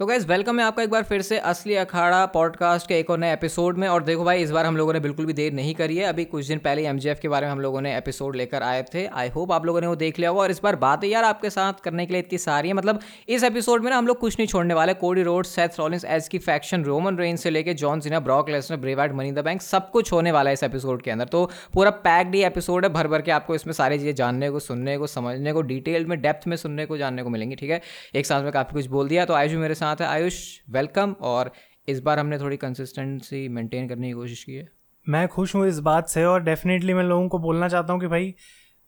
तो gas welcome है आपका एक बार फिर से असली अखाड़ा पॉडकास्ट के एक और नए एपिसोड में। और देखो भाई, इस बार हम लोगों ने बिल्कुल भी देर नहीं करी है। अभी कुछ दिन पहले एम के बारे में हम लोगों ने एपिसोड लेकर आए थे। आई होप आप लोगों ने वो देख लिया होगा। और इस बार बात यार आपके साथ करने के लिए इतनी सारी है। मतलब इस एपिसोड में ना हम लोग कुछ नहीं छोड़ने वाले। Cody Rhodes Seth Rollins Edge की फैक्शन रोमन रेन से लेकर जॉन सिन्हा ब्रॉक लेसनर ब्रेवाइड मनी द बैंक सब कुछ होने वाला है इस एपिसोड के अंदर। तो पूरा पैक्ड ही एपिसोड है। भर भर के आपको इसमें सारी चीज़ें जानने को, सुनने को, समझने को डिटेल में डेप्थ में, सुनने को, जानने को मिलेंगी, ठीक है? एक साथ में काफ़ी कुछ बोल दिया। तो आयुष मेरे साथ है आयुष वेलकम और इस बार हमने थोड़ी कंसिस्टेंसी मेंटेन करने की कोशिश की है। मैं खुश हूँ इस बात से और डेफिनेटली मैं लोगों को बोलना चाहता हूँ कि भाई,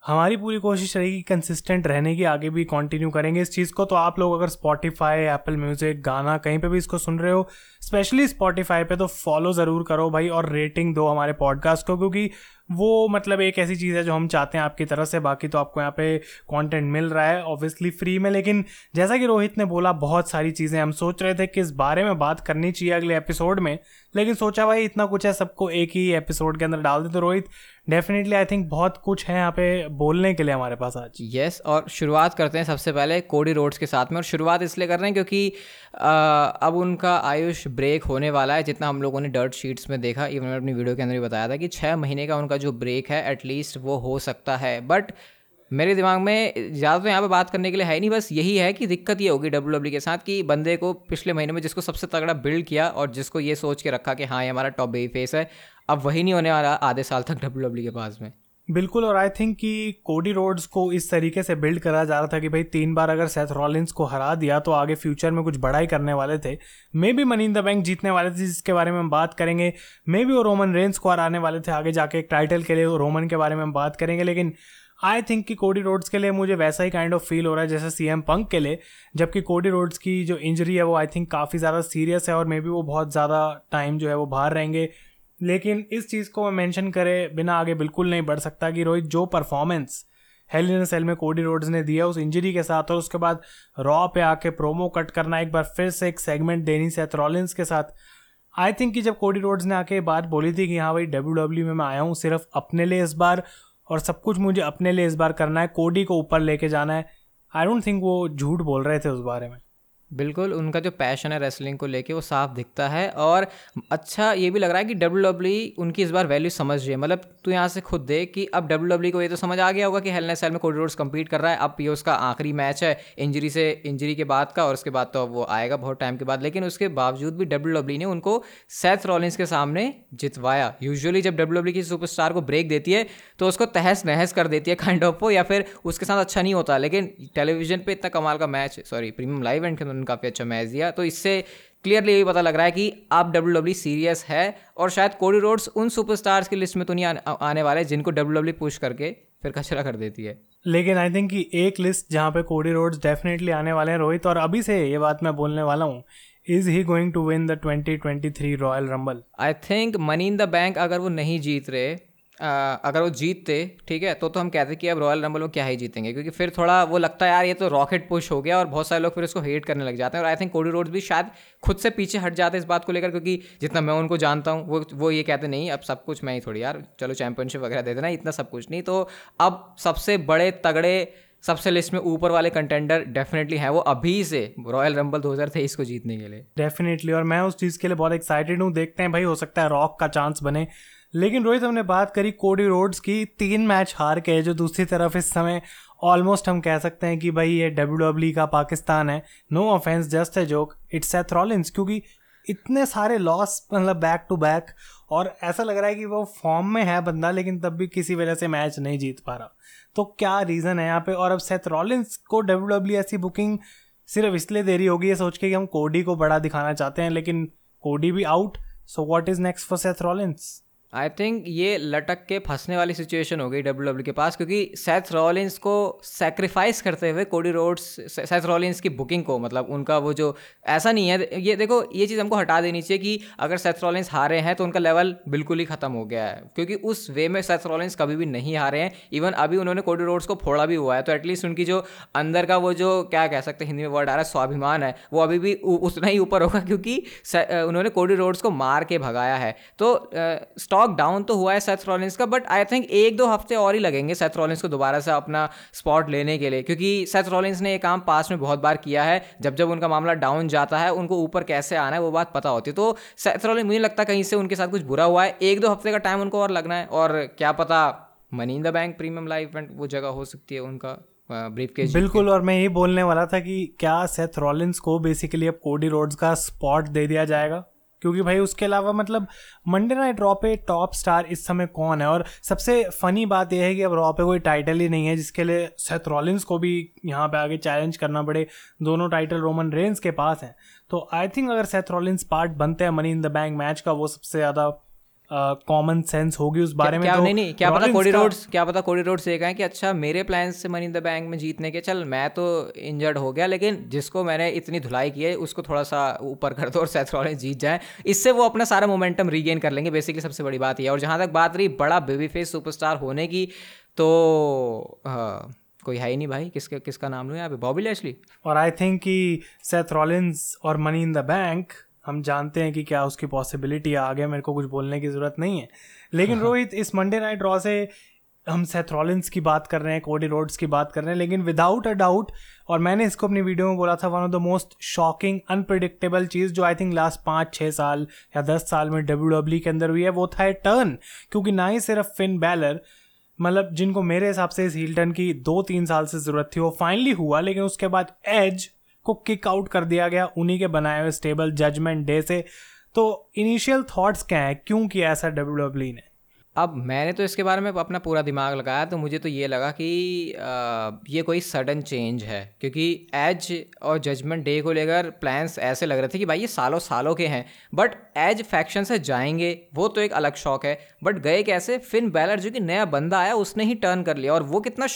हमारी पूरी कोशिश रहेगी कंसिस्टेंट रहने की, आगे भी कंटिन्यू करेंगे इस चीज़ को। तो आप लोग अगर स्पॉटिफाई एप्पल म्यूज़िक गाना कहीं पे भी इसको सुन रहे हो स्पेशली स्पॉटिफाई पे तो फॉलो ज़रूर करो भाई और रेटिंग दो हमारे पॉडकास्ट को, क्योंकि वो मतलब एक ऐसी चीज़ है जो हम चाहते हैं आपकी तरफ़ से बाकी तो आपको यहाँ पे कंटेंट मिल रहा है ऑब्वियसली फ्री में लेकिन जैसा कि रोहित ने बोला बहुत सारी चीज़ें हम सोच रहे थे कि इस बारे में बात करनी चाहिए अगले एपिसोड में लेकिन सोचा भाई इतना कुछ है सबको एक ही एपिसोड के अंदर डाल दे। तो रोहित डेफिनेटली आई थिंक बहुत कुछ है यहाँ पे बोलने के लिए हमारे पास आज। यस yes, और शुरुआत करते हैं सबसे पहले कोडी रोड्स के साथ में और शुरुआत इसलिए कर रहे हैं क्योंकि आ, अब उनका आयुष ब्रेक होने वाला है जितना हम लोगों ने डर्ट शीट्स में देखा इवन मैंने अपनी वीडियो के अंदर भी बताया था कि छः महीने का उनका जो ब्रेक है एटलीस्ट वो हो सकता है। बट मेरे दिमाग में ज़्यादा तो यहाँ पे बात करने के लिए है नहीं, बस यही है कि दिक्कत ये होगी डब्ल्यू डब्ल्यू के साथ कि बंदे को पिछले महीने में जिसको सबसे तगड़ा बिल्ड किया और जिसको ये सोच के रखा कि हाँ ये हमारा टॉप बेबी फेस है, अब वही नहीं होने वाला आधे साल तक डब्ल्यू डब्ल्यू के पास में। बिल्कुल, और आई थिंक कि कोडी रोड्स को इस तरीके से बिल्ड करा जा रहा था कि भाई, तीन बार अगर सेथ रॉलिंस को हरा दिया तो आगे फ्यूचर में कुछ बड़ा ही करने वाले थे। Maybe money in the bank जीतने वाले थे, जिसके बारे में हम बात करेंगे। मे बी वो रोमन रेंस को हराने वाले थे, आगे जाके एक टाइटल के लिए रोमन के बारे में हम बात करेंगे। लेकिन आई थिंक कि कोडी रोड्स के लिए मुझे वैसा ही काइंड ऑफ़ फील हो रहा है, जैसे सी एम पंक के लिए। जबकि कोडी रोड्स की जो इंजरी है, वो आई थिंक काफ़ी ज़्यादा सीरियस है, और मे बी वो बहुत ज़्यादा टाइम जो है, वो बाहर रहेंगे। लेकिन इस चीज़ को मैं मेंशन करे बिना आगे बिल्कुल नहीं बढ़ सकता कि रोहित, जो परफॉर्मेंस हेल इन सेल में कोडी रोड्स ने दिया, उस इंजरी के साथ और उसके बाद रॉ पे आके प्रोमो कट करना, एक बार फिर से एक सेगमेंट देनी सेथ रॉलिंस के साथ। आई थिंक कि जब कोडी रोड्स ने आके बात बोली थी कि हाँ भाई डब्ल्यू डब्ल्यू में मैं आया हूँ सिर्फ़ अपने लिए इस बार और सब कुछ मुझे अपने लिए इस बार करना है कोडी को ऊपर लेके जाना है आई डोंट थिंक वो झूठ बोल रहे थे उस बारे में। बिल्कुल, उनका जो पैशन है रेसलिंग को लेके वो साफ़ दिखता है और अच्छा ये भी लग रहा है कि डब्ल्यू डब्ल्यू e उनकी इस बार वैल्यू समझ रही है। मतलब तू यहाँ से खुद देख कि अब डब्ल्यू डब्ल्यू e को ये तो समझ आ गया होगा कि हेलने सेल में कोरिडोर्स कम्पीट कर रहा है। अब ये उसका आखिरी मैच है इंजरी से इंजरी के बाद का और उसके बाद तो अब वो आएगा बहुत टाइम के बाद। लेकिन उसके बावजूद भी डब्ल्यू डब्ल्यू e ने उनको सेथ रॉलिंस के सामने जितवाया। यूजुअली जब डब्ल्यू डब्ल्यू की सुपरस्टार को ब्रेक देती है तो उसको तहस नहस कर देती है काइंड ऑफ़ या फिर उसके साथ अच्छा नहीं होता। लेकिन टेलीविज़न पर इतना कमाल का match sorry premium live end के काफ़ी अच्छा मैच दिया। तो इससे क्लियरली यही पता लग रहा है कि आप डब्ल्यू डब्ल्यू सीरियस है और शायद कोडी रोड्स उन सुपरस्टार्स की लिस्ट में तो नहीं आने वाले जिनको डब्ल्यू डब्ल्यू पुश करके फिर कचरा कर देती है। लेकिन आई थिंक कि एक लिस्ट जहाँ पे कोडी रोड्स डेफिनेटली आने वाले हैं रोहित और अभी से ये बात मैं बोलने वाला हूँ is he going to win the 2023 Royal Rumble I think money in the bank अगर वो नहीं जीत रहे अगर वो जीतते, ठीक है तो तो हम कहते कि अब रॉयल रंबल में क्या ही जीतेंगे, क्योंकि फिर थोड़ा वो लगता है, यार, ये तो रॉकेट पुश हो गया और बहुत सारे लोग फिर इसको हेट करने लग जाते हैं। और आई थिंक कोडी रोड्स भी शायद खुद से पीछे हट जाते हैं इस बात को लेकर, क्योंकि जितना मैं उनको जानता हूँ, वो वो ये कहते, नहीं, अब सब कुछ मैं ही थोड़ी, यार, चलो चैंपियनशिप वगैरह दे देना, इतना सब कुछ नहीं। तो अब सबसे बड़े तगड़े, सबसे लिस्ट में ऊपर वाले कंटेंडर डेफिनेटली है वो अभी से रॉयल रंबल 2023 को जीतने के लिए। डेफिनेटली और मैं उस चीज़ के लिए बहुत एक्साइटेड हूँ। देखते हैं भाई, हो सकता है रॉक का चांस बने। लेकिन रोहित, हमने बात करी कोडी रोड्स की, तीन मैच हार के जो दूसरी तरफ़ इस समय ऑलमोस्ट हम कह सकते हैं कि भाई ये डब्ल्यू डब्ल्यू e का पाकिस्तान है। नो ऑफेंस जस्ट है जोक इट्स सेथ रॉलिंस क्योंकि इतने सारे लॉस मतलब बैक टू बैक और ऐसा लग रहा है कि वो फॉर्म में है बंदा, लेकिन तब भी किसी वजह से मैच नहीं जीत पा रहा। तो क्या रीज़न है यहाँ पे? और अब सेथ रॉलिंस को डब्ल्यू डब्ल्यू e ऐसी बुकिंग सिर्फ़ इसलिए देरी होगी, ये सोच के कि हम कोडी को बड़ा दिखाना चाहते हैं, लेकिन कोडी भी out so what is next for Seth Rollins I think ये लटक के फंसने वाली सिचुएशन हो गई डब्ल्यू डब्ल्यू के पास, क्योंकि सेथ रॉलिंस को सेक्रीफाइस करते हुए कोडी रोड्स सेथ रॉलिंस की बुकिंग को मतलब उनका वो जो, ऐसा नहीं है, ये देखो, ये चीज़ हमको हटा देनी चाहिए कि अगर सेथ रॉलिंस हारे हैं तो उनका लेवल बिल्कुल ही ख़त्म हो गया है, क्योंकि उस वे में सेथ रॉलिंस कभी भी नहीं हारे हैं इवन अभी उन्होंने कोडी रोड्स को फोड़ा भी हुआ है तो एटलीस्ट उनकी जो अंदर का वो जो, क्या कह सकते हैं, हिंदी में वर्ड आ रहा है, स्वाभिमान है, वो अभी भी उतना ही ऊपर होगा, क्योंकि उन्होंने कोडी रोड्स को मार के भगाया है। तो स्टॉक स्टॉक डाउन तो हुआ है सेथ रॉलिंस का बट आई थिंक एक दो हफ़्ते और ही लगेंगे सेथ रॉलिंस को दोबारा से अपना स्पॉट लेने के लिए, क्योंकि सेथ रॉलिंस ने ये काम पास में बहुत बार किया है। जब जब उनका मामला डाउन जाता है, उनको ऊपर कैसे आना है, वो बात पता होती है। तो सेथ रॉलिंस मुझे लगता है कहीं से उनके साथ कुछ बुरा हुआ है। एक दो हफ़्ते का टाइम उनको और लगना है, और क्या पता money in the bank premium live event वो जगह हो सकती है उनका ब्रीफ केस बिल्कुल, और मैं यही बोलने वाला था कि क्या सेथ रॉलिंस को बेसिकली अब कोडी रोड्स का स्पॉट दे दिया जाएगा? क्योंकि भाई उसके अलावा मतलब मंडे नाइट रॉ पे टॉप स्टार इस समय कौन है? और सबसे फनी बात यह है कि अब रॉ पे कोई टाइटल ही नहीं है, जिसके लिए सेथ रॉलिंस को भी यहाँ पे आगे चैलेंज करना पड़े। दोनों टाइटल रोमन रेंस के पास हैं। तो आई थिंक अगर सेथ रॉलिंस पार्ट बनते हैं money in the bank match का, वो सबसे ज़्यादा कॉमन uh, सेंस होगी उस बारे क्या, में क्या तो नहीं नहीं क्या पता कोडी रोड्स क्या पता कोडी रोड्स ये कहें कि अच्छा मेरे प्लान से मनी इन द बैंक में जीतने के चल मैं तो इंजर्ड हो गया लेकिन जिसको मैंने इतनी धुलाई की है उसको थोड़ा सा ऊपर कर दो और सेथ रॉलिंस जीत जाए। इससे वो अपना सारा मोमेंटम रीगेन कर लेंगे बेसिकली सबसे बड़ी बात ये और जहाँ तक बात रही बड़ा बेबी फेस सुपरस्टार होने की तो हाँ कोई है ही नहीं भाई। किसके किसका नाम लूँ यहाँ पे? बॉबी लैशली और आई थिंक कि सेथ रॉलिंस और मनी इन द बैंक हम जानते हैं कि क्या उसकी पॉसिबिलिटी है आगे मेरे को कुछ बोलने की ज़रूरत नहीं है। लेकिन रोहित इस मंडे नाइट रॉ से हम सेथ रॉलिंस की बात कर रहे हैं कोडी रोड्स की बात कर रहे हैं लेकिन विदाउट अ डाउट और मैंने इसको अपनी वीडियो में बोला था one of the most shocking unpredictable चीज़ जो आई थिंक लास्ट पाँच छः साल या दस साल में डब्ल्यू डब्ल्यू के अंदर हुई है वो था टर्न क्योंकि ना ही सिर्फ़ फिन बैलर मतलब जिनको मेरे हिसाब से इस हील टर्न की दो तीन साल से ज़रूरत थी वो फाइनली हुआ लेकिन उसके बाद एज को किक आउट कर दिया गया, उन्हीं के बनाए हुए स्टेबल जजमेंट डे से। तो इनिशियल थॉट्स क्या है? क्यों किया ऐसा डब्ल्यू डब्ल्यू ने? अब मैंने तो इसके बारे में अपना पूरा दिमाग लगाया तो मुझे तो ये लगा कि आ, ये कोई सडन चेंज है। क्योंकि एज और जजमेंट डे को लेकर प्लान्स ऐसे लग रहे थे कि भाई ये सालों सालों के हैं। बट एज फैक्शन से जाएँगे वो तो एक अलग शौक है। बट गए कैसे? फिन बैलर जो कि नया बंदा आया उसने ही टर्न कर लिया। और वो कितना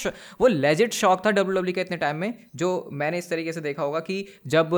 वो लेजिट शौक था डब्ल्यू डब्ल्यू e का इतने टाइम में जो मैंने इस तरीके से देखा होगा कि जब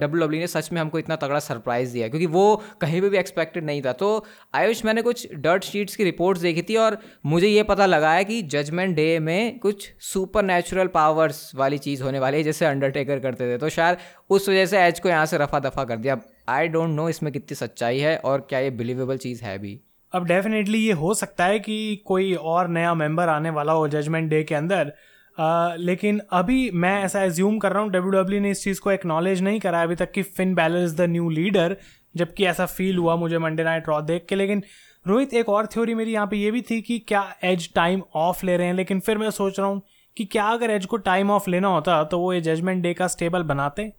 डब्ल्यू डब्ल्यू e ने सच में हमको इतना तगड़ा सरप्राइज़ दिया क्योंकि वो कहीं पर भी एक्सपेक्टेड नहीं था। तो आयुष मैंने कुछ डर्ट शीट्स की रिपोर्ट्स देखी थी और मुझे ये पता लगा है कि जजमेंट डे में कुछ सुपर नेचुरल पावर्स वाली चीज़ होने वाली है जैसे अंडरटेकर करते थे। तो शायद उस वजह से एज को यहाँ से रफा दफ़ा कर दिया। आई डोंट नो इसमें कितनी सच्चाई है और क्या ये बिलीवेबल चीज़ है भी। अब डेफिनेटली ये हो सकता है कि कोई और नया मेंबर आने वाला हो जजमेंट डे के अंदर। Uh, लेकिन अभी मैं ऐसा एज्यूम कर रहा हूँ डब्ल्यू डब्ल्यू ने इस चीज़ को एक्नॉलेज नहीं करा अभी तक कि Finn Balor is the new leader जबकि ऐसा फील हुआ मुझे मंडे नाइट रॉ देख के। लेकिन रोहित, एक और थ्योरी मेरी यहाँ पे ये भी थी कि क्या एज टाइम ऑफ़ ले रहे हैं, लेकिन फिर मैं सोच रहा हूँ कि क्या अगर एज को टाइम ऑफ़ लेना होता तो वो ये जजमेंट डे का स्टेबल बनाते।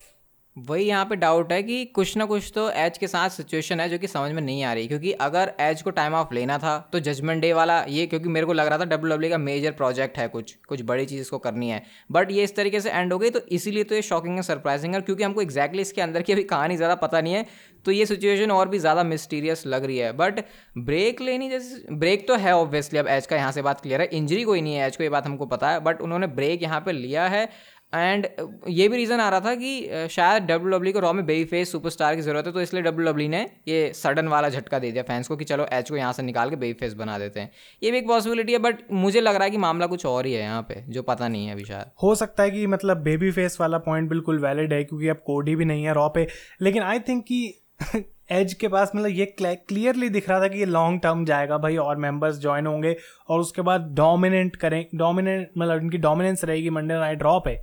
वही यहाँ पे डाउट है कि कुछ ना कुछ तो एज के साथ सिचुएशन है जो कि समझ में नहीं आ रही। क्योंकि अगर एज को टाइम ऑफ़ लेना था तो जजमेंट डे वाला ये, क्योंकि मेरे को लग रहा था डब्ल्यू डब्ल्यू e का मेजर प्रोजेक्ट है कुछ कुछ बड़ी चीज़ इसको करनी है। बट ये इस तरीके से एंड हो गई तो इसीलिए तो ये शॉकिंग है सरप्राइजिंग है, क्योंकि हमको एक्जैक्टली इसके अंदर की अभी कहानी ज़्यादा पता नहीं है तो ये सिचुएशन और भी ज़्यादा मिस्टीरियस लग रही है। बट ब्रेक लेनी जैसे ब्रेक तो है ऑब्वियसली अब एज का यहाँ से बात क्लियर है। इंजरी कोई नहीं है एज को ये बात हमको पता है बट उन्होंने ब्रेक यहाँ पर लिया है। एंड ये भी रीज़न आ रहा था कि शायद डब्ल्यू डब्ल्यू e को रॉ में बेबी फेस सुपरस्टार की ज़रूरत है तो इसलिए डब्ल्यू डब्ल्यू e ने ये सडन वाला झटका दे दिया फैंस को कि चलो एच को यहाँ से निकाल के बेबी फेस बना देते हैं। ये भी एक पॉसिबिलिटी है बट मुझे लग रहा है कि मामला कुछ और ही है यहाँ पे, जो पता नहीं है अभी शायद। हो सकता है कि मतलब बेबी फेस वाला पॉइंट बिल्कुल वैलिड है, क्योंकि अब कोडी भी नहीं है रॉ पे। लेकिन आई थिंक कि एज के पास मतलब ये क्लियरली दिख रहा था कि ये लॉन्ग टर्म जाएगा, भाई और मेंबर्स ज्वाइन होंगे और उसके बाद डोमिनेंट करें डोमिनेंट मतलब इनकी डोमिनेंस रहेगी मंडे नाइट ड्रॉ पे।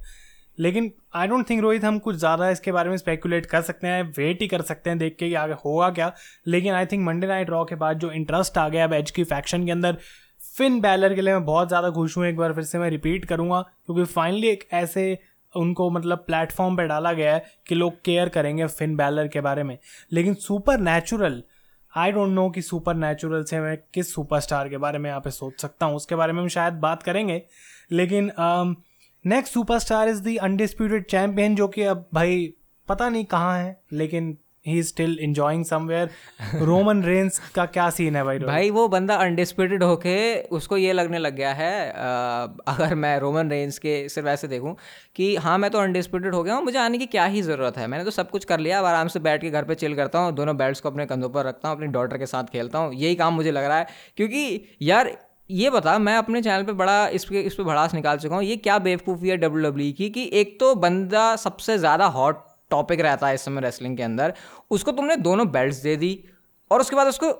लेकिन आई डोंट थिंक रोहित, हम कुछ ज़्यादा इसके बारे में स्पेकुलेट कर सकते हैं वेट ही कर सकते हैं देख के कि आगे होगा क्या। लेकिन I think Monday night Raw के बाद जो इंटरेस्ट आ गया अब एज की फैक्शन के अंदर फिन बैलर के लिए मैं बहुत ज़्यादा खुश हूँ, एक बार फिर से मैं रिपीट करूँगा, क्योंकि फाइनली एक ऐसे उनको मतलब प्लेटफॉर्म पे डाला गया है कि लोग केयर करेंगे फिन बैलर के बारे में। लेकिन supernatural I don't know कि सुपर नेचुरल से मैं किस सुपरस्टार के बारे में यहाँ पे सोच सकता हूँ, उसके बारे में हम शायद बात करेंगे। लेकिन next superstar is the undisputed champion जो कि अब भाई पता नहीं कहाँ है, लेकिन he is still enjoying somewhere Roman Reigns का क्या सीन है भाई भाई, वो बंदा अनडिस्प्यूटेड होके उसको ये लगने लग गया है अगर मैं रोमन रेंस के सिर्फ़ ऐसे देखूँ कि हाँ मैं तो अनडिस्प्यूटेड हो गया हूँ, मुझे आने की क्या ही ज़रूरत है। मैंने तो सब कुछ कर लिया, अब आराम से बैठ के घर पर चिल करता हूँ, दोनों बेल्ट्स को अपने कंधों पर रखता हूँ, अपनी डॉटर के साथ खेलता हूँ, यही काम मुझे लग रहा है। क्योंकि यार, ये बता, मैं अपने चैनल पे बड़ा, इस पे इस पे भड़ास निकाल चुका हूँ, ये क्या बेवकूफ़ी है डब्ल्यू डब्ल्यू e की कि एक तो बंदा सबसे ज़्यादा हॉट टॉपिक रहता है इस समय रेसलिंग के अंदर, उसको तुमने दोनों बेल्ट्स दे दी और उसके बाद उसको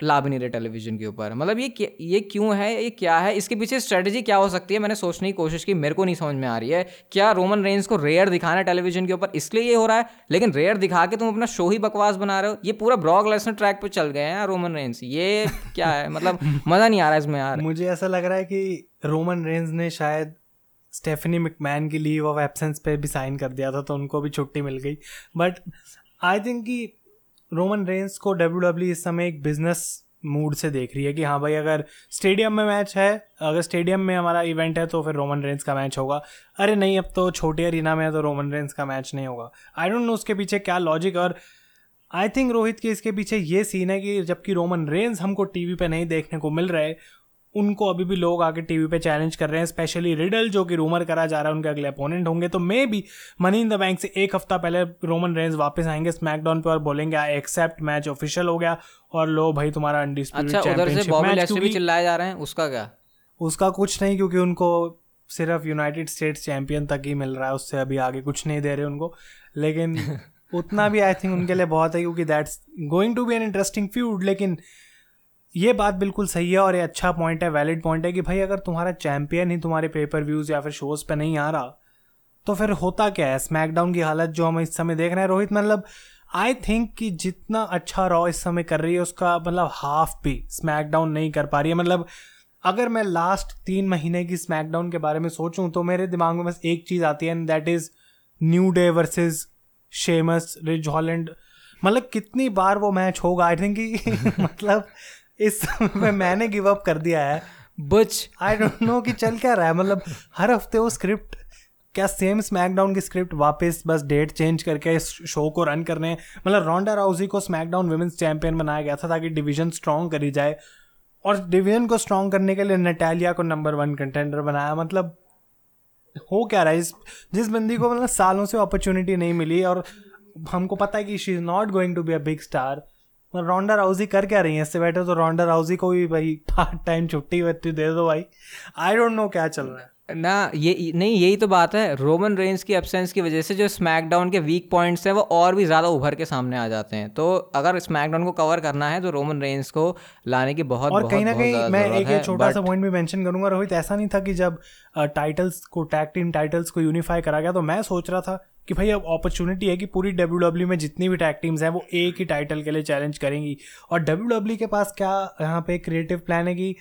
ला भी नहीं रहे टेलीविज़न के ऊपर। मतलब ये ये क्यों है, ये क्या है? इसके पीछे स्ट्रेटजी क्या हो सकती है? मैंने सोचने की कोशिश की, मेरे को नहीं समझ में आ रही है। क्या रोमन रेंज को रेयर दिखाना है टेलीविज़न के ऊपर? इसलिए ये हो रहा है, लेकिन रेयर दिखा के तुम अपना शो ही बकवास बना रहे हो। ये पूरा ब्रॉक लेसनर ट्रैक पर चल गए हैं रोमन रेंज ये क्या है? मतलब मज़ा नहीं आ रहा है इसमें यार। मुझे ऐसा लग रहा है कि रोमन रेंज ने शायद स्टेफनी मिकमैन की लीव ऑफ़ एब्सेंस पे भी साइन कर दिया था तो उनको भी छुट्टी मिल गई। बट आई थिंक कि रोमन रेंस को डब्ल्यू डब्ल्यू इस समय एक बिज़नेस मूड से देख रही है कि हाँ भाई, अगर स्टेडियम में मैच है, अगर स्टेडियम में हमारा इवेंट है तो फिर रोमन रेंस का मैच होगा। अरे नहीं, अब तो छोटे अरीना में है तो रोमन रेंस का मैच नहीं होगा। आई डोंट नो उसके पीछे क्या लॉजिक और आई थिंक रोहित के इसके पीछे ये सीन है कि जबकि रोमन रेंस हमको टीवी पे नहीं देखने को मिल रहे उनको अभी भी लोग आके टीवी पे चैलेंज कर रहे हैं स्पेशली रिडल जो कि रूमर करा जा रहा है उनके अगले अपोनेंट होंगे। तो मे भी मनी इन द बैंक से एक हफ़्ता पहले रोमन रेंज वापस आएँगे स्मैकडाउन पे और बोलेंगे आई एक्सेप्ट मैच ऑफिशियल हो गया और लो भाई तुम्हारा अच्छा उधर से बॉबी लैशली भी चिल्लाए जा रहे हैं उसका क्या? उसका कुछ नहीं क्योंकि उनको सिर्फ़ यूनाइटेड स्टेट्स चैंपियन तक ही मिल रहा है उससे अभी आगे कुछ नहीं दे रहे उनको। लेकिन उतना भी आई थिंक उनके लिए बहुत है क्योंकि that's going to be an interesting feud लेकिन ये बात बिल्कुल सही है और ये अच्छा पॉइंट है वैलिड पॉइंट है कि भाई अगर तुम्हारा चैंपियन ही तुम्हारे पेपर व्यूज़ या फिर शोज़ पे नहीं आ रहा तो फिर होता क्या है? स्मैकडाउन की हालत जो हम इस समय देख रहे हैं, रोहित मतलब आई थिंक कि जितना अच्छा रॉ इस समय कर रही है, उसका मतलब हाफ़ भी स्मैकडाउन नहीं कर पा रही है। मतलब अगर मैं लास्ट तीन महीने की स्मैकडाउन के बारे में सोचूं तो मेरे दिमाग में बस एक चीज़ आती है and that is New Day versus Sheamus Ridge Holland मतलब कितनी बार वो मैच होगा? आई थिंक मतलब इस समय मैंने गिव अप कर दिया है। बच। आई डोंट नो कि चल क्या रहा है। मतलब हर हफ़्ते वो स्क्रिप्ट क्या सेम स्मैकडाउन की स्क्रिप्ट वापस बस डेट चेंज करके इस शो को रन करने मतलब रोंडा राउजी को स्मैकडाउन वुमेंस चैंपियन बनाया गया था ताकि डिवीज़न स्ट्रॉन्ग करी जाए। और डिवीज़न को स्ट्रॉन्ग करने के लिए नटालिया को नंबर वन कंटेंडर बनाया। मतलब हो क्या रहा है? इस जिस बंदी को मतलब सालों से अपॉर्चुनिटी नहीं मिली और हमको पता है कि she is not going to be a big star Ronda Rousey कर क्या रही है? इससे बैठे तो रोंडा राउजी को भी भाई पार्ट टाइम छुट्टी वट्टी दे दो भाई। आई डोंट नो क्या चल रहा है। ना ये नहीं यही तो बात है। रोमन रेंज की एब्सेंस की वजह से जो स्मैकडाउन के वीक पॉइंट्स हैं वो और भी ज़्यादा उभर के सामने आ जाते हैं। तो अगर स्मैकडाउन को कवर करना है तो रोमन रेंज को लाने की बहुत और कहीं ना कहीं मैं एक छोटा सा पॉइंट भी मेंशन करूँगा रोहित ऐसा नहीं था कि जब टाइटल्स को टैग टीम टाइटल्स को यूनिफाई करा गया तो मैं सोच रहा था कि भाई अब अपॉर्चुनिटी है कि पूरी डब्ल्यू डब्ल्यू में जितनी भी टैग टीम्स हैं वो एक ही टाइटल के लिए चैलेंज करेंगी। और डब्ल्यू डब्ल्यू के पास क्या यहाँ पे क्रिएटिव प्लान है कि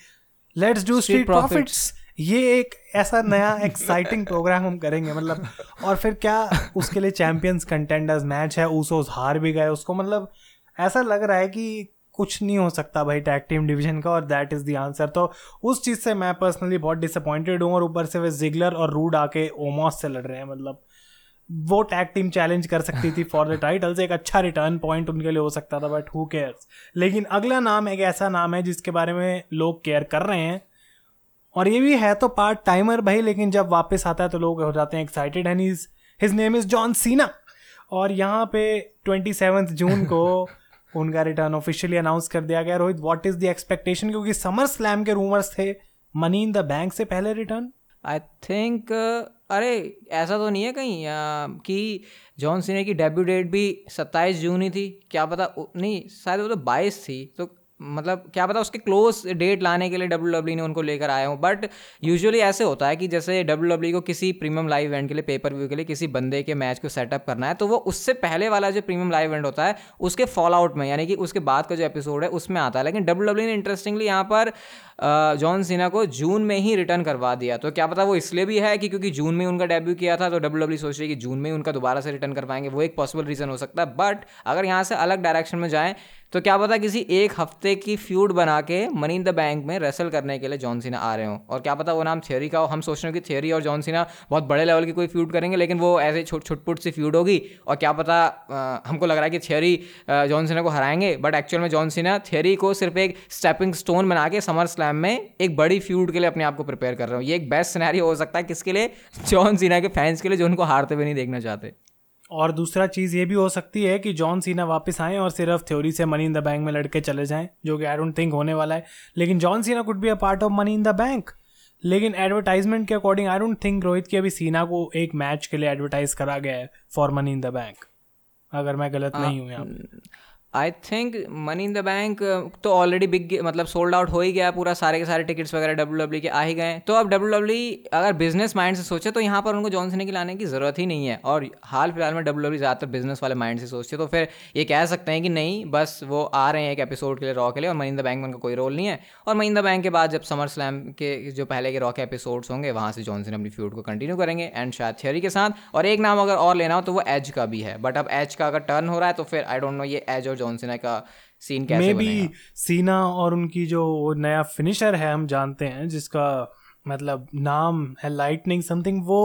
लेट्स डू स्ट्रीट प्रॉफिट्स ये एक ऐसा नया एक्साइटिंग प्रोग्राम हम करेंगे मतलब और फिर क्या उसके लिए चैंपियंस कंटेंडर्स मैच है ऊसोस हार भी गए, उसको मतलब ऐसा लग रहा है कि कुछ नहीं हो सकता भाई टैग टीम डिवीज़न का, और दैट इज़ द आंसर तो उस चीज़ से मैं पर्सनली बहुत डिसअपॉइंटेड हूँ, और ऊपर से वे जिगलर और रूड आके ओमोस से लड़ रहे हैं मतलब वो टैग टीम चैलेंज कर सकती थी फॉर द टाइटल्स एक अच्छा रिटर्न पॉइंट उनके लिए हो सकता था बट हु केयर्स लेकिन अगला नाम एक ऐसा नाम है जिसके बारे में लोग केयर कर रहे हैं और ये भी है तो पार्ट टाइमर भाई लेकिन जब वापस आता है तो लोग हो जाते हैं excited and his his name is John Cena और यहाँ पे ट्वेंटी जून को उनका रिटर्न ऑफिशियली अनाउंस कर दिया गया। Rohit what is the expectation क्योंकि समर स्लैम के रूमर्स थे मनी इन द बैंक से पहले रिटर्न आई थिंक अरे ऐसा तो नहीं है कहीं कि जॉन सीना की डेब्यू डेट भी सत्ताईस जून ही थी। क्या पता नहीं शायद वो तो बाईस थी तो मतलब क्या पता उसके क्लोज डेट लाने के लिए डब्ल्यू डब्ल्यू e ने उनको लेकर आया हूँ बट यूजुअली ऐसे होता है कि जैसे डब्ल्यू डब्ल्यू e को किसी प्रीमियम लाइव इवेंट के लिए पेपर व्यू के लिए किसी बंदे के मैच को सेटअप करना है तो वो उससे पहले वाला जो प्रीमियम लाइव इवेंट होता है, उसके फॉल आउट में, यानी कि उसके बाद का जो एपिसोड है, उसमें आता है। लेकिन डब्ल्यू डब्ल्यू e ने इंटरेस्टिंगली यहाँ पर जॉन सीना को जून में ही रिटर्न करवा दिया। तो क्या पता वो इसलिए भी है कि क्योंकि जून में उनका डेब्यू किया था तो डब्ल्यू डब्ल्यू सोच रही है कि जून में उनका दोबारा से रिटर्न कर पाएँगे। वो एक पॉसिबल रीज़न हो सकता है बट अगर यहाँ से अलग डायरेक्शन में जाएँ तो क्या पता किसी एक हफ़्ते की फ्यूड बना के मनी इन द बैंक में रेसल करने के लिए जॉन सीना आ रहे हो। और क्या पता वो नाम थियोरी का हो। हम सोच रहे हो कि थियोरी और जॉन सीना बहुत बड़े लेवल की कोई फ्यूड करेंगे लेकिन वो ऐसे छोट छुटपुट सी फ्यूड होगी। और क्या पता आ, हमको लग रहा है कि थियोरी जॉन सीना को हराएँगे बट एक्चुअल में जॉन सीना थियोरी को सिर्फ़ एक स्टेपिंग स्टोन बना के समर स्लैम में एक बड़ी फ्यूड के लिए अपने आप को प्रिपेयर कर रहे हो। ये एक बेस्ट सिनेरियो हो सकता है किसके लिए? जॉन सीना के फैंस के लिए जो उनको हारते हुए नहीं देखना चाहते। और दूसरा चीज़ ये भी हो सकती है कि जॉन सीना वापस आए और सिर्फ़ थ्योरी से मनी इन द बैंक में लड़के चले जाएँ जो कि आई डोंट थिंक होने वाला है। लेकिन John Cena could be a part of money in the bank लेकिन एडवर्टाइजमेंट के according I don't think Rohit की अभी सीना को एक मैच के लिए एडवर्टाइज करा गया है for money in the bank अगर मैं गलत आ, नहीं हूँ यहाँ I think money in the bank तो ऑलरेडी बिग मतलब सोल्ड आउट हो ही गया पूरा सारे के सारे टिकट्स वगैरह डब्ल्यू डब्ल्यू के आ ही गए तो अब डब्ल्यू डब्ल्यू अगर बिज़नेस माइंड से सोचे तो यहाँ पर उनको जॉन सीना की लाने की ज़रूरत ही नहीं है। और हाल फ़िलहाल में डब्ल्यू डब्ल्यू ज़्यादातर बिज़नेस वाले माइंड से सोचते तो फिर ये कह सकते हैं कि नहीं, बस वो आ रहे हैं एक एपिसोड के लिए रॉ के लिए, और मनी इन द बैंक में उनका कोई रोल नहीं है। और मनी इन द बैंक के बाद जब समर स्लैम के जो पहले के रॉ के एपिसोड्स होंगे, वहाँ से जॉन सीना अपनी फ्यूड को कंटिन्यू करेंगे एंड शायद थियरी के साथ। और एक नाम अगर और लेना हो तो वो एज का भी है। बट अब एज का अगर टर्न हो रहा है तो फिर आई डोंट नो ये एज और जॉन सीना का सीन कैसे मे बी सीना और उनकी जो नया फिनिशर है हम जानते हैं जिसका मतलब नाम है लाइटनिंग समथिंग वो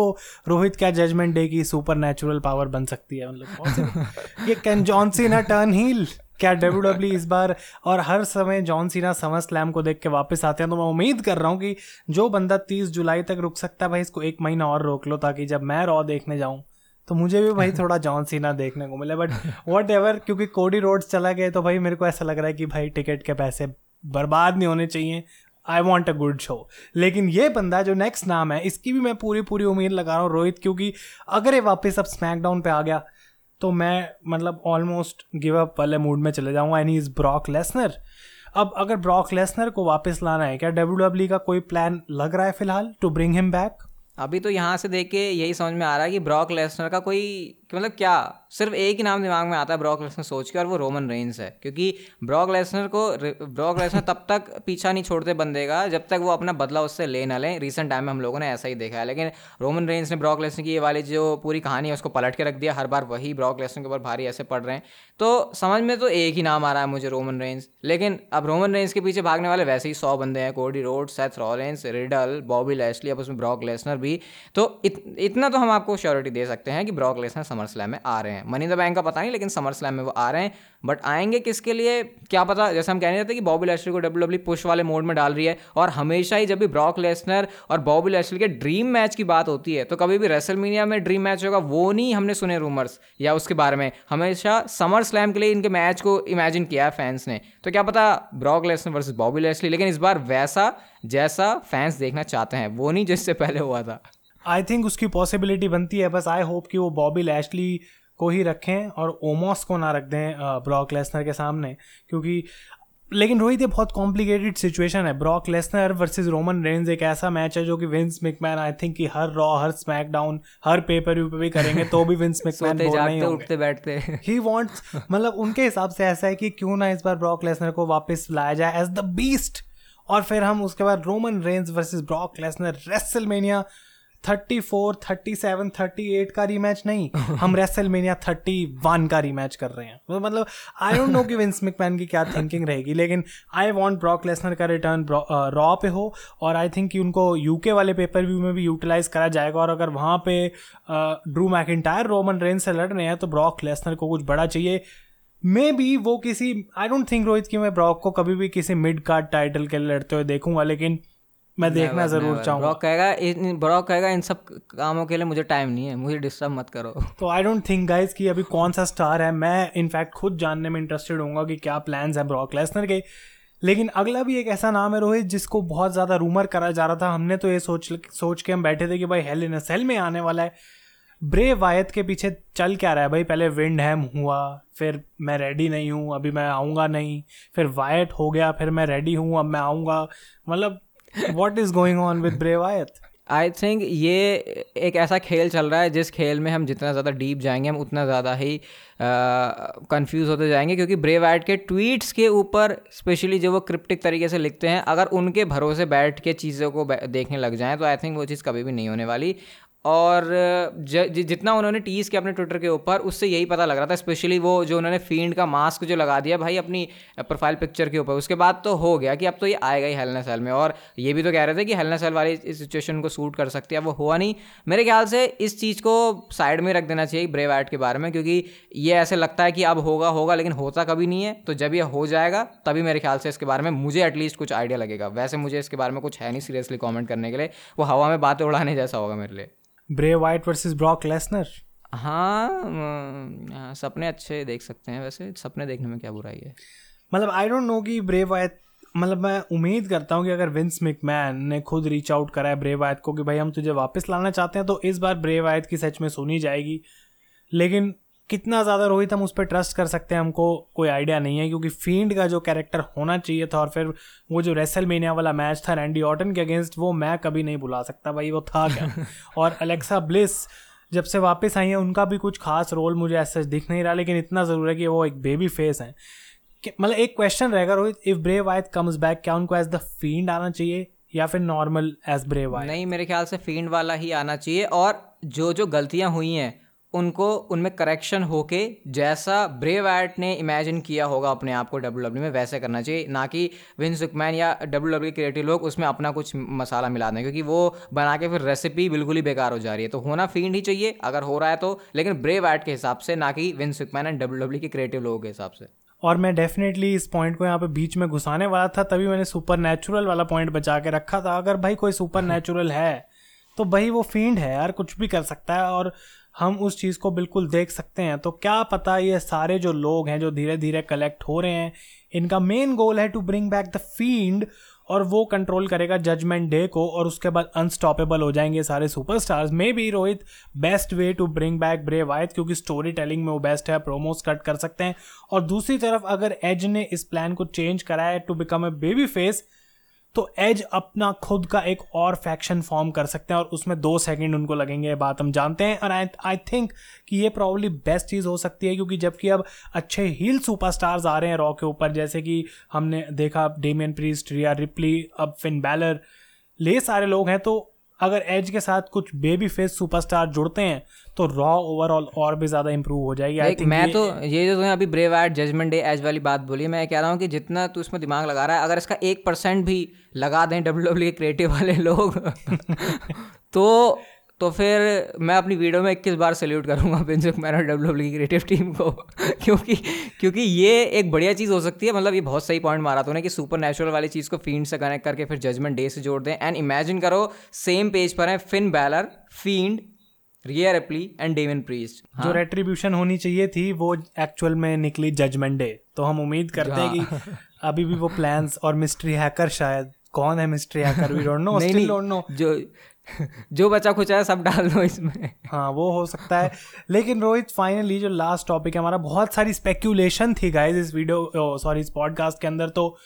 रोहित क्या जजमेंट डे की सुपर नेचुरल पावर बन सकती है? मतलब ये can John Cena turn heel क्या डब्ल्यू डब्ल्यू इस बार और हर समय जॉन सीना समर स्लैम को देख के वापस आते हैं तो मैं उम्मीद कर रहा हूँ कि जो बंदा तीस जुलाई तक रुक सकता है भाई इसको एक महीना और रोक लो ताकि जब मैं रॉ देखने जाऊँ तो मुझे भी भाई थोड़ा जॉन सीना देखने को मिला बट वट एवर क्योंकि कोडी रोड्स चला गया तो भाई मेरे को ऐसा लग रहा है कि भाई टिकट के पैसे बर्बाद नहीं होने चाहिए। I want a good show लेकिन ये बंदा जो नेक्स्ट नाम है इसकी भी मैं पूरी पूरी उम्मीद लगा रहा हूँ रोहित क्योंकि अगर ये वापस अब स्मैकडाउन पे आ गया तो मैं मतलब ऑलमोस्ट गिव अप वाले मूड में चले जाऊँगा। एनी इज़ ब्रॉक लेसनर अब अगर ब्रॉक लेसनर को वापस लाना है क्या डब्ल्यू डब्ल्यू e का कोई प्लान लग रहा है फ़िलहाल टू ब्रिंग हिम बैक अभी तो यहाँ से देख के यही समझ में आ रहा है कि ब्रॉक लेसनर का कोई मतलब क्या सिर्फ़ एक ही नाम दिमाग में आता है ब्रॉक लेसनर सोच के और वो रोमन रेंस है। क्योंकि ब्रॉक लेसनर को ब्रॉक लेसनर तब तक पीछा नहीं छोड़ते बंदे का जब तक वो अपना बदला उससे ले ना लें। रिसेंट टाइम में हम लोगों ने ऐसा ही देखा है। लेकिन रोमन रेंस ने ब्रॉक लेसनर की ये वाली जो पूरी कहानी है उसको पलट के रख दिया। हर बार वही ब्रॉक लेसनर के ऊपर भारी ऐसे पड़ रहे हैं। तो समझ में तो एक ही नाम आ रहा है मुझे रोमन रेंस। लेकिन अब रोमन रेंस के पीछे भागने वाले वैसे ही सौ बंदे हैं। Cody Rhodes Seth Rollins Riddle Bobby Lashley अब उसमें ब्रॉक लेसनर भी। तो इत, इतना तो हम आपको श्योरिटी दे सकते हैं कि ब्रॉक लेसनर समर स्लैम में आ रहे हैं। मनी द बैंक का पता नहीं, लेकिन समर स्लैम में वो आ रहे हैं। बट आएँगे किसके लिए? क्या पता, जैसे हम कह रहे थे कि बॉबी लेस्टर को डब्ल्यू डब्ल्यू पुश वाले मोड में डाल रही है, और हमेशा ही जब भी ब्रॉक लेसनर और बॉबी लेस्टर के ड्रीम मैच की बात होती है तो कभी भी रेसलमीनिया में ड्रीम मैच होगा, वो नहीं हमने सुने रूमर्स या उसके बारे में। हमेशा समर स्लैम के लिए इनके मैच को इमेजिन किया है फैंस ने। तो क्या पता Brock Lesnar versus Bobby Lashley लेकिन इस बार वैसा, जैसा फैंस देखना चाहते हैं, वो नहीं जिससे पहले हुआ था। आई थिंक उसकी पॉसिबिलिटी बनती है। बस आई होप कि वो बॉबी लैशली को ही रखें और ओमोस को ना रख दें ब्रॉक लेसनर के सामने। क्योंकि लेकिन रोहित ये बहुत कॉम्प्लिकेटेड सिचुएशन है। Brock Lesnar versus Roman Reigns एक ऐसा मैच है जो कि विंस मिकमैन आई थिंक कि हर रॉ हर स्मैकडाउन हर पेपर व्यू पे भी करेंगे तो भी विंस मिकमैन बोल नहीं उठते बैठते। ही वांट्स मतलब उनके हिसाब से ऐसा है कि क्यों ना इस बार ब्रॉक लेसनर को वापस लाया जाए एज द बीस्ट और फिर हम उसके बाद Roman Reigns versus Brock Lesnar WrestleMania thirty four, thirty seven, thirty eight का रीमैच नहीं, हम रेसल मेनिया थर्टी वन का रीमैच कर रहे हैं। मतलब आई डोंट नो कि विंस मैकमैन की क्या थिंकिंग रहेगी, लेकिन आई वांट ब्रॉक लेसनर का रिटर्न रॉ पे हो, और आई थिंक कि उनको यूके वाले पेपर व्यू में भी यूटिलाइज करा जाएगा, और अगर वहाँ पे ड्रू मैकिटायर रोमन रेन से लड़ रहे हैं तो ब्रॉक लेसनर को कुछ बड़ा चाहिए। मे बी वो किसी आई डोंट थिंक रोहित कि मैं ब्रॉक को कभी भी किसी मिड कार्ड टाइटल के लिए लड़ते हुए देखूँगा, लेकिन मैं देखना ज़रूर चाहूँगा। ब्रॉक कहेगा ब्रॉक कहेगा इन सब कामों के लिए मुझे टाइम नहीं है मुझे डिस्टर्ब मत करो। तो आई डोंट थिंक गाइस कि अभी कौन सा स्टार है? मैं इनफैक्ट खुद जानने में इंटरेस्टेड हूँ कि क्या प्लान्स हैं ब्रॉक लेसनर के। लेकिन अगला भी एक ऐसा नाम है रोहित जिसको बहुत ज़्यादा रूमर करा जा रहा था। हमने तो ये सोच सोच के हम बैठे थे कि भाई हेल इन सेल में आने वाला है। ब्रे वायत के पीछे चल क्या रहा है? भाई पहले विंड हैम हुआ फिर मैं रेडी नहीं हूँ अभी मैं आऊँगा नहीं। फिर वायट हो गया फिर मैं रेडी हूँ अब मैं आऊँगा। मतलब what is going on with Bray Wyatt I think ये एक ऐसा खेल चल रहा है, जिस खेल में हम जितना ज़्यादा डीप जाएँगे, हम उतना ज़्यादा ही कंफ्यूज होते जाएँगे, क्योंकि ब्रेव एड के ट्वीट्स के ऊपर स्पेशली जो वो क्रिप्टिक तरीके से लिखते हैं, अगर उनके भरोसे बैठ के चीज़ों को देखने लग जाएँ तो आई थिंक वो चीज़ कभी भी नहीं होने वाली। और ज, जितना उन्होंने टीज़ किया अपने ट्विटर के ऊपर उससे यही पता लग रहा था स्पेशली वो जो उन्होंने फ़ील्ड का मास्क जो लगा दिया भाई अपनी प्रोफ़ाइल पिक्चर के ऊपर। उसके बाद तो हो गया कि अब तो ये आएगा ही हेलना सेल में। और ये भी तो कह रहे थे कि हेलना सेल वाली इस सिचुएशन को सूट कर सकती है। अब वो हुआ नहीं। मेरे ख्याल से इस चीज़ को साइड में रख देना चाहिए ब्रेव के बारे में क्योंकि ये ऐसे लगता है कि अब होगा होगा लेकिन होता कभी नहीं है। तो जब ये हो जाएगा तभी मेरे ख्याल से इसके बारे में मुझे एटलीस्ट कुछ आइडिया लगेगा। वैसे मुझे इसके बारे में कुछ है नहीं सीरियसली कॉमेंट करने के लिए। वो हवा में बातें उड़ाने जैसा होगा मेरे लिए। Bray Wyatt versus Brock Lesnar हाँ सपने अच्छे देख सकते हैं वैसे। सपने देखने में क्या बुराई है? मतलब आई डोंट नो कि ब्रे वाइट मतलब मैं उम्मीद करता हूँ कि अगर विंस मिकमैन ने खुद रीच आउट करा है ब्रेव आयत को कि भाई हम तुझे वापस लाना चाहते हैं तो इस बार ब्रेव आयत की सच में सुनी जाएगी। लेकिन कितना ज़्यादा रोहित हम उस पर ट्रस्ट कर सकते हैं हमको कोई आइडिया नहीं है क्योंकि फ़ील्ड का जो कैरेक्टर होना चाहिए था और फिर वो जो रेसल मेनिया वाला मैच था रैंडी ऑटन के अगेंस्ट वो मैं कभी नहीं भुला सकता भाई वो था क्या? और अलेक्सा ब्लिस जब से वापस आई हैं उनका भी कुछ खास रोल मुझे ऐसा दिख नहीं रहा लेकिन इतना ज़रूर है कि वो एक बेबी फेस हैं। मतलब एक क्वेश्चन रहेगा Rohit if Bray Wyatt comes back क्या उनको एज द फ़ील्ड आना चाहिए या फिर नॉर्मल एज ब्रेव आयत नहीं मेरे ख्याल से फ़ील्ड वाला ही आना चाहिए और जो जो गलतियाँ हुई हैं उनको, उनमें करेक्शन होके जैसा ब्रेव एट ने इमेजिन किया होगा अपने आप को डब्ल्यू डब्ल्यू में, वैसे करना चाहिए। ना कि विंस सुकमैन या डब्ल्यू डब्ल्यू क्रिएटिव लोग उसमें अपना कुछ मसाला मिला दें, क्योंकि वो बना के फिर रेसिपी बिल्कुल ही बेकार हो जा रही है। तो होना फ़ील्ड ही चाहिए, अगर हो रहा है तो लेकिन ब्रेव एट के हिसाब से, ना कि Vince McMahon and W W के क्रिएटिव लोगों के हिसाब से। और मैं डेफिनेटली इस पॉइंट को यहाँ पे बीच में घुसाने वाला था, तभी मैंने सुपर नेचुरल वाला पॉइंट बचा के रखा था। अगर भाई कोई सुपर नेचुरल है तो भाई वो फ़ील्ड है यार, कुछ भी कर सकता है। और हम उस चीज़ को बिल्कुल देख सकते हैं। तो क्या पता ये सारे जो लोग हैं, जो धीरे धीरे कलेक्ट हो रहे हैं, इनका मेन गोल है to bring back the Fiend और वो कंट्रोल करेगा जजमेंट डे को और उसके बाद अनस्टॉपेबल हो जाएँगे सारे superstars may be Rohit best way to bring back Bray Wyatt क्योंकि स्टोरी टेलिंग में वो बेस्ट है प्रोमोस कट कर सकते हैं। और दूसरी तरफ़ अगर एज ने इस प्लान को चेंज कराया to become a baby face तो एज अपना खुद का एक और फैक्शन फॉर्म कर सकते हैं और उसमें दो सेकंड उनको लगेंगे बात हम जानते हैं। और आई थिंक कि ये प्रॉब्ली बेस्ट चीज़ हो सकती है क्योंकि जबकि अब अच्छे हील सुपरस्टार्स आ रहे हैं रॉ के ऊपर, जैसे कि हमने देखा डेमियन प्रीस्ट रिया रिप्ली अब फिन बैलर ले सारे लोग हैं तो अगर एज के साथ कुछ बेबी फेस सुपरस्टार जुड़ते हैं तो रॉ ओवरऑल और भी ज़्यादा इंप्रूव हो जाएगी आई थिंक मैं ये, तो ये जो तुमने अभी Bray Wyatt judgment day Edge वाली बात बोली मैं कह रहा हूँ कि जितना तू इसमें दिमाग लगा रहा है अगर इसका एक परसेंट भी लगा दें डब्ल्यू डब्ल्यू क्रिएटिव वाले लोग तो तो फिर मैं अपनी वीडियो में इक्कीस बार सल्यूट करूँगा पिंसुक मैन और डब्ल्यू की क्रिएटिव टीम को। क्योंकि क्योंकि ये एक बढ़िया चीज़ हो सकती है मतलब ये बहुत सही पॉइंट मारा तूने कि सुपर नेचुरल वाली चीज़ को फ़ील्ड से कनेक्ट करके फिर जजमेंट डे से जोड़ दें। एंड इमेजिन करो सेम पेज पर है Finn Balor Fiend Rhea Ripley and Damian Priest जो रेट्रीब्यूशन होनी चाहिए थी वो एक्चुअल में निकली जजमेंट डे तो हम उम्मीद करते हैं कि हाँ। अभी भी वो प्लान्स और मिस्ट्री हैकर शायद कौन है mystery hacker we don't know still don't know जो जो बचा खुचा है, सब डाल दो इसमें। हाँ वो हो सकता है। लेकिन रोहित फाइनली जो लास्ट टॉपिक है, हमारा बहुत सारी स्पेक्यूलेशन थी गाइज़ इस वीडियो सॉरी इस पॉडकास्ट के अंदर। तो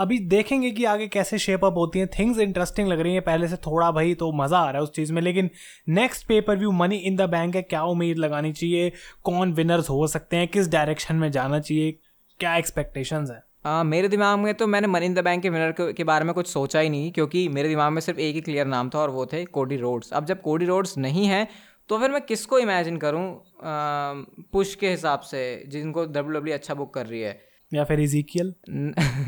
अभी देखेंगे कि आगे कैसे शेप अप होती हैं। थिंग्स इंटरेस्टिंग लग रही हैं। पहले से थोड़ा भाई तो मज़ा आ रहा है उस चीज़ में। लेकिन next pay per view Money in the Bank है। क्या उम्मीद लगानी चाहिए? कौन विनर्स हो सकते हैं? किस डायरेक्शन में जाना चाहिए? क्या एक्सपेक्टेशंस है? आ, मेरे दिमाग में तो मैंने मनी इन द बैंक के विनर के, के बारे में कुछ सोचा ही नहीं क्योंकि मेरे दिमाग में सिर्फ़ एक ही क्लियर नाम था और वो थे कोडी रोड्स अब जब कोडी रोड्स नहीं है तो फिर मैं किसको इमेजिन करूँ पुश के हिसाब से जिनको डब्ल्यू डब्ल्यू अच्छा बुक कर रही है? या फिर इजिकियल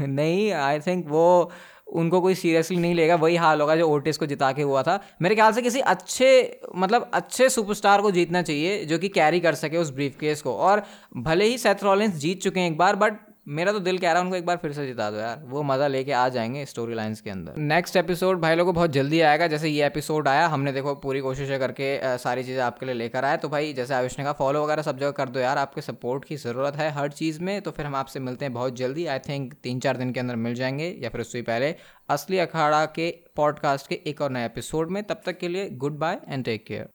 नहीं आई थिंक वो उनको कोई सीरियसली नहीं लेगा वही हाल होगा जो ओटिस को जिता के हुआ था। मेरे ख्याल से किसी अच्छे मतलब अच्छे सुपरस्टार को जीतना चाहिए जो कि कैरी कर सके उस ब्रीफ केस को। और भले ही सेथ रॉलिंस जीत चुके हैं एक बार बट मेरा तो दिल कह रहा है उनको एक बार फिर से जिता दो यार। वो मज़ा लेके आ जाएँगे स्टोरी लाइन्स के अंदर। नेक्स्ट एपिसोड भाई लोगों को बहुत जल्दी आएगा। जैसे ये एपिसोड आया हमने देखो पूरी कोशिश करके आ, सारी चीज़ें आपके लिए लेकर आए तो भाई जैसे आयुष ने कहा फॉलो वगैरह सब जगह कर दो यार। आपके सपोर्ट की ज़रूरत है हर चीज़ में। तो फिर हम आपसे मिलते हैं बहुत जल्दी। आई थिंक तीन चार दिन के अंदर मिल जाएँगे या फिर उससे पहले असली अखाड़ा के पॉडकास्ट के एक और नए एपिसोड में। तब तक के लिए good bye and take care